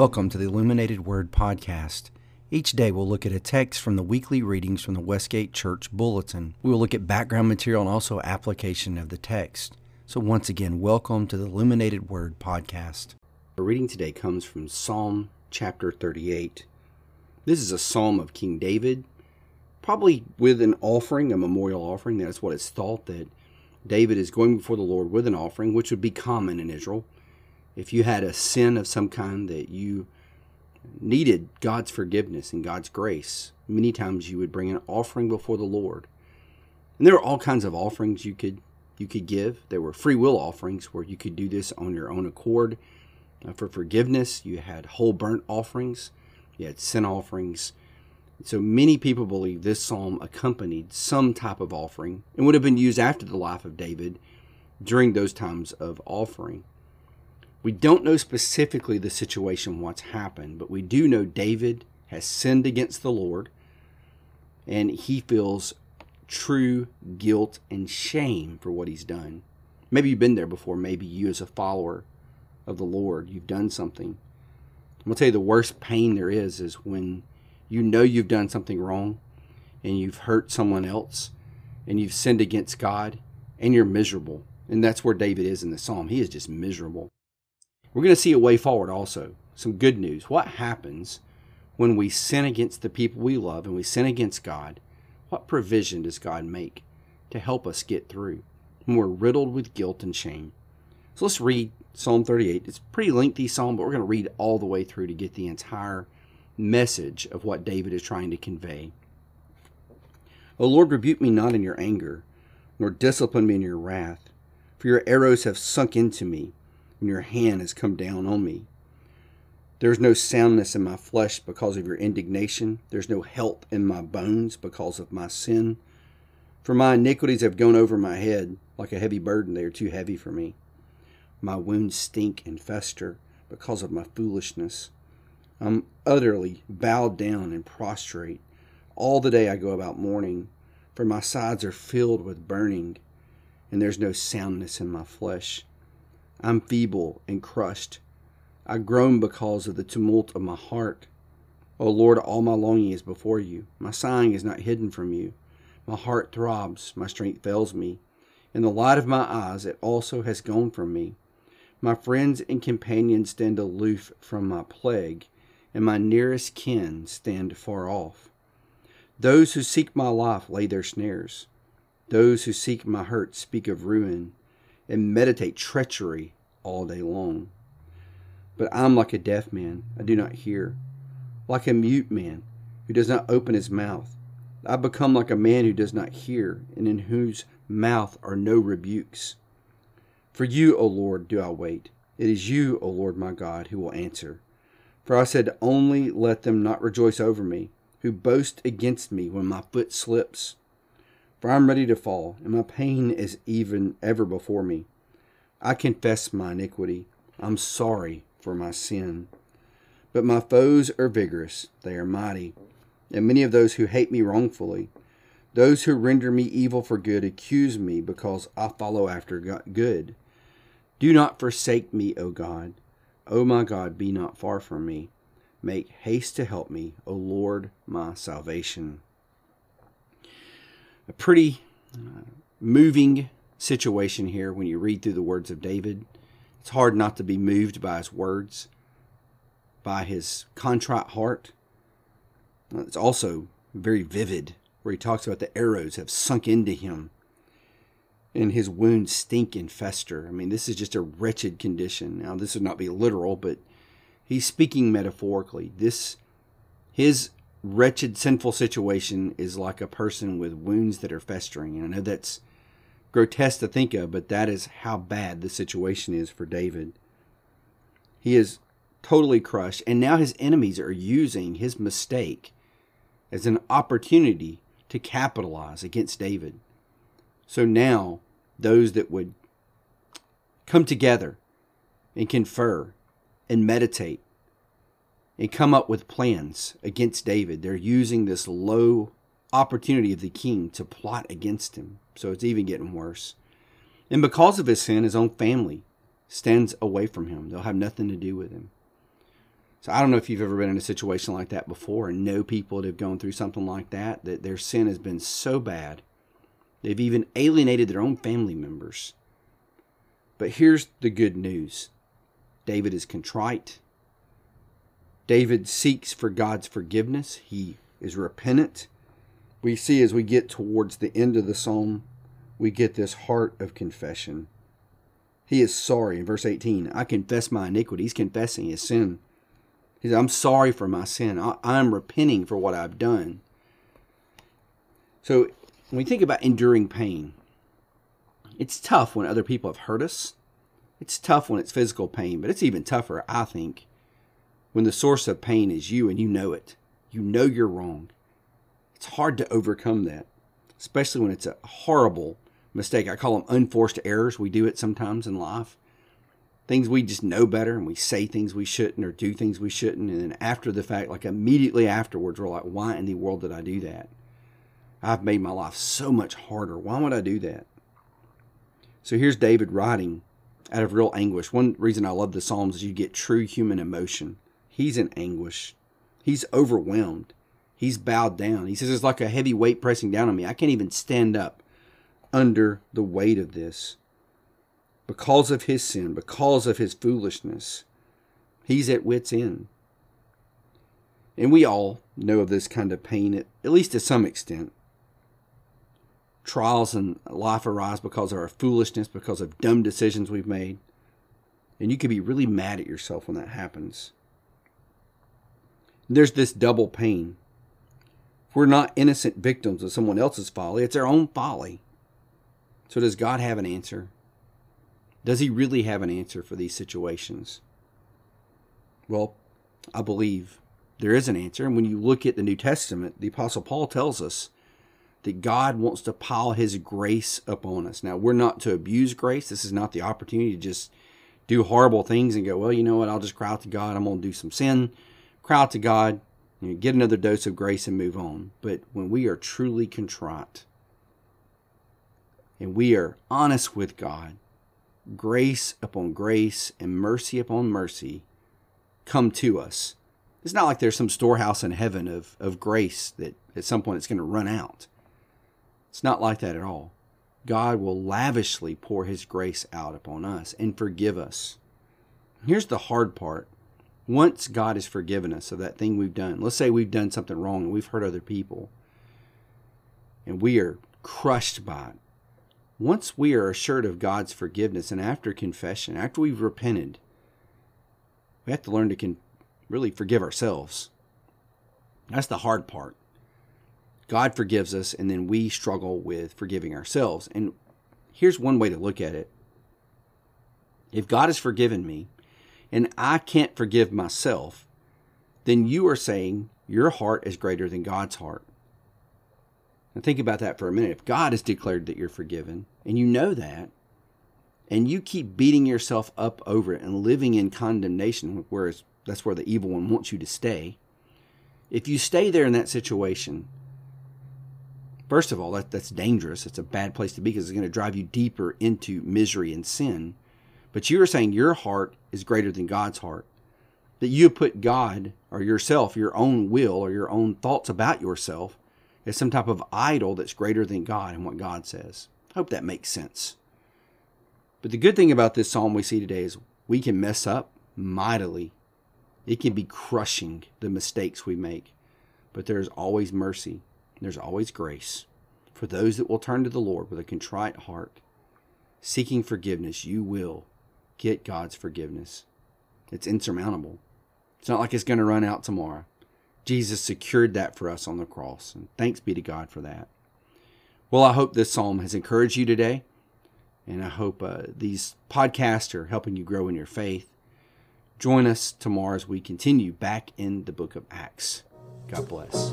Welcome to the Illuminated Word Podcast. Each day we'll look at a text from the weekly readings from the Westgate Church Bulletin. We will look at background material and also application of the text. So, once again, welcome to the Illuminated Word Podcast. Our reading today comes from Psalm chapter 38. This is a psalm of King David, probably with an offering, a memorial offering. That's what it's thought that David is going before the Lord with an offering, which would be common in Israel if you had a sin of some kind that you needed God's forgiveness and God's grace, many times you would bring an offering before the Lord. And there are all kinds of offerings you could you could give. There were free will offerings where you could do this on your own accord. Uh, for forgiveness, you had whole burnt offerings, you had sin offerings. So many people believe this psalm accompanied some type of offering and would have been used after the life of David during those times of offering. We don't know specifically the situation, what's happened, but we do know David has sinned against the Lord and he feels true guilt and shame for what he's done. Maybe you've been there before. Maybe you, as a follower of the Lord, you've done something. I'm going to tell you the worst pain there is is when you know you've done something wrong and you've hurt someone else and you've sinned against God and you're miserable. And that's where David is in the psalm. He is just miserable. We're going to see a way forward also. Some good news. What happens when we sin against the people we love and we sin against God? What provision does God make to help us get through when we're riddled with guilt and shame? So let's read Psalm 38. It's a pretty lengthy psalm, but we're going to read all the way through to get the entire message of what David is trying to convey. O Lord, rebuke me not in your anger, nor discipline me in your wrath, for your arrows have sunk into me and your hand has come down on me. There is no soundness in my flesh because of your indignation. There's no health in my bones because of my sin. For my iniquities have gone over my head like a heavy burden. They are too heavy for me. My wounds stink and fester because of my foolishness. I'm utterly bowed down and prostrate. All the day I go about mourning, for my sides are filled with burning, and there's no soundness in my flesh. I'm feeble and crushed. I groan because of the tumult of my heart. O Lord, all my longing is before you. My sighing is not hidden from you. My heart throbs, my strength fails me. In the light of my eyes, it also has gone from me. My friends and companions stand aloof from my plague, and my nearest kin stand far off. Those who seek my life lay their snares. Those who seek my hurt speak of ruin and meditate treachery all day long. But I'm like a deaf man, I do not hear, like a mute man who does not open his mouth. I become like a man who does not hear, and in whose mouth are no rebukes. For you, O Lord, do I wait. It is you, O Lord my God, who will answer. For I said, Only let them not rejoice over me, who boast against me when my foot slips. For I am ready to fall, and my pain is even ever before me. I confess my iniquity. I'm sorry for my sin. But my foes are vigorous, they are mighty, and many of those who hate me wrongfully. Those who render me evil for good accuse me because I follow after good. Do not forsake me, O God. O my God, be not far from me. Make haste to help me, O Lord, my salvation a pretty uh, moving situation here when you read through the words of David. It's hard not to be moved by his words, by his contrite heart. It's also very vivid, where he talks about the arrows have sunk into him and his wounds stink and fester. I mean, this is just a wretched condition. Now, this would not be literal, but he's speaking metaphorically. This, his wretched, sinful situation is like a person with wounds that are festering. And I know that's grotesque to think of, but that is how bad the situation is for David. He is totally crushed, and now his enemies are using his mistake as an opportunity to capitalize against David. So now, those that would come together and confer and meditate and come up with plans against David. They're using this low opportunity of the king to plot against him. So it's even getting worse. And because of his sin, his own family stands away from him. They'll have nothing to do with him. So I don't know if you've ever been in a situation like that before and know people that have gone through something like that, that their sin has been so bad. They've even alienated their own family members. But here's the good news David is contrite. David seeks for God's forgiveness. He is repentant. We see as we get towards the end of the psalm, we get this heart of confession. He is sorry. In verse 18, I confess my iniquity. He's confessing his sin. He said, I'm sorry for my sin. I, I'm repenting for what I've done. So when we think about enduring pain, it's tough when other people have hurt us. It's tough when it's physical pain, but it's even tougher, I think, when the source of pain is you and you know it. You know you're wrong. It's hard to overcome that, especially when it's a horrible mistake. I call them unforced errors. We do it sometimes in life things we just know better and we say things we shouldn't or do things we shouldn't. And then after the fact, like immediately afterwards, we're like, why in the world did I do that? I've made my life so much harder. Why would I do that? So here's David writing out of real anguish. One reason I love the Psalms is you get true human emotion. He's in anguish. He's overwhelmed. He's bowed down. He says it's like a heavy weight pressing down on me. I can't even stand up under the weight of this because of his sin, because of his foolishness, he's at wit's end. And we all know of this kind of pain, at, at least to some extent. Trials in life arise because of our foolishness, because of dumb decisions we've made. And you can be really mad at yourself when that happens. There's this double pain. If we're not innocent victims of someone else's folly, it's our own folly. So, does God have an answer? Does he really have an answer for these situations? Well, I believe there is an answer. And when you look at the New Testament, the Apostle Paul tells us that God wants to pile his grace upon us. Now, we're not to abuse grace. This is not the opportunity to just do horrible things and go, well, you know what, I'll just cry out to God. I'm going to do some sin, cry out to God, you know, get another dose of grace and move on. But when we are truly contrite and we are honest with God, grace upon grace and mercy upon mercy come to us. It's not like there's some storehouse in heaven of, of grace that at some point it's going to run out. It's not like that at all. God will lavishly pour his grace out upon us and forgive us. Here's the hard part. Once God has forgiven us of that thing we've done, let's say we've done something wrong and we've hurt other people, and we are crushed by it once we are assured of God's forgiveness and after confession, after we've repented, we have to learn to con- really forgive ourselves. That's the hard part. God forgives us, and then we struggle with forgiving ourselves. And here's one way to look at it if God has forgiven me and I can't forgive myself, then you are saying your heart is greater than God's heart. Now think about that for a minute. If God has declared that you're forgiven and you know that, and you keep beating yourself up over it and living in condemnation, whereas that's where the evil one wants you to stay, if you stay there in that situation, first of all, that, that's dangerous. It's a bad place to be because it's going to drive you deeper into misery and sin. But you are saying your heart is greater than God's heart. That you put God or yourself, your own will or your own thoughts about yourself, as some type of idol that's greater than God and what God says. I hope that makes sense. But the good thing about this psalm we see today is we can mess up mightily. It can be crushing the mistakes we make. But there's always mercy, there's always grace. For those that will turn to the Lord with a contrite heart, seeking forgiveness, you will get God's forgiveness. It's insurmountable. It's not like it's going to run out tomorrow. Jesus secured that for us on the cross. And thanks be to God for that. Well, I hope this psalm has encouraged you today. And I hope uh, these podcasts are helping you grow in your faith. Join us tomorrow as we continue back in the book of Acts. God bless.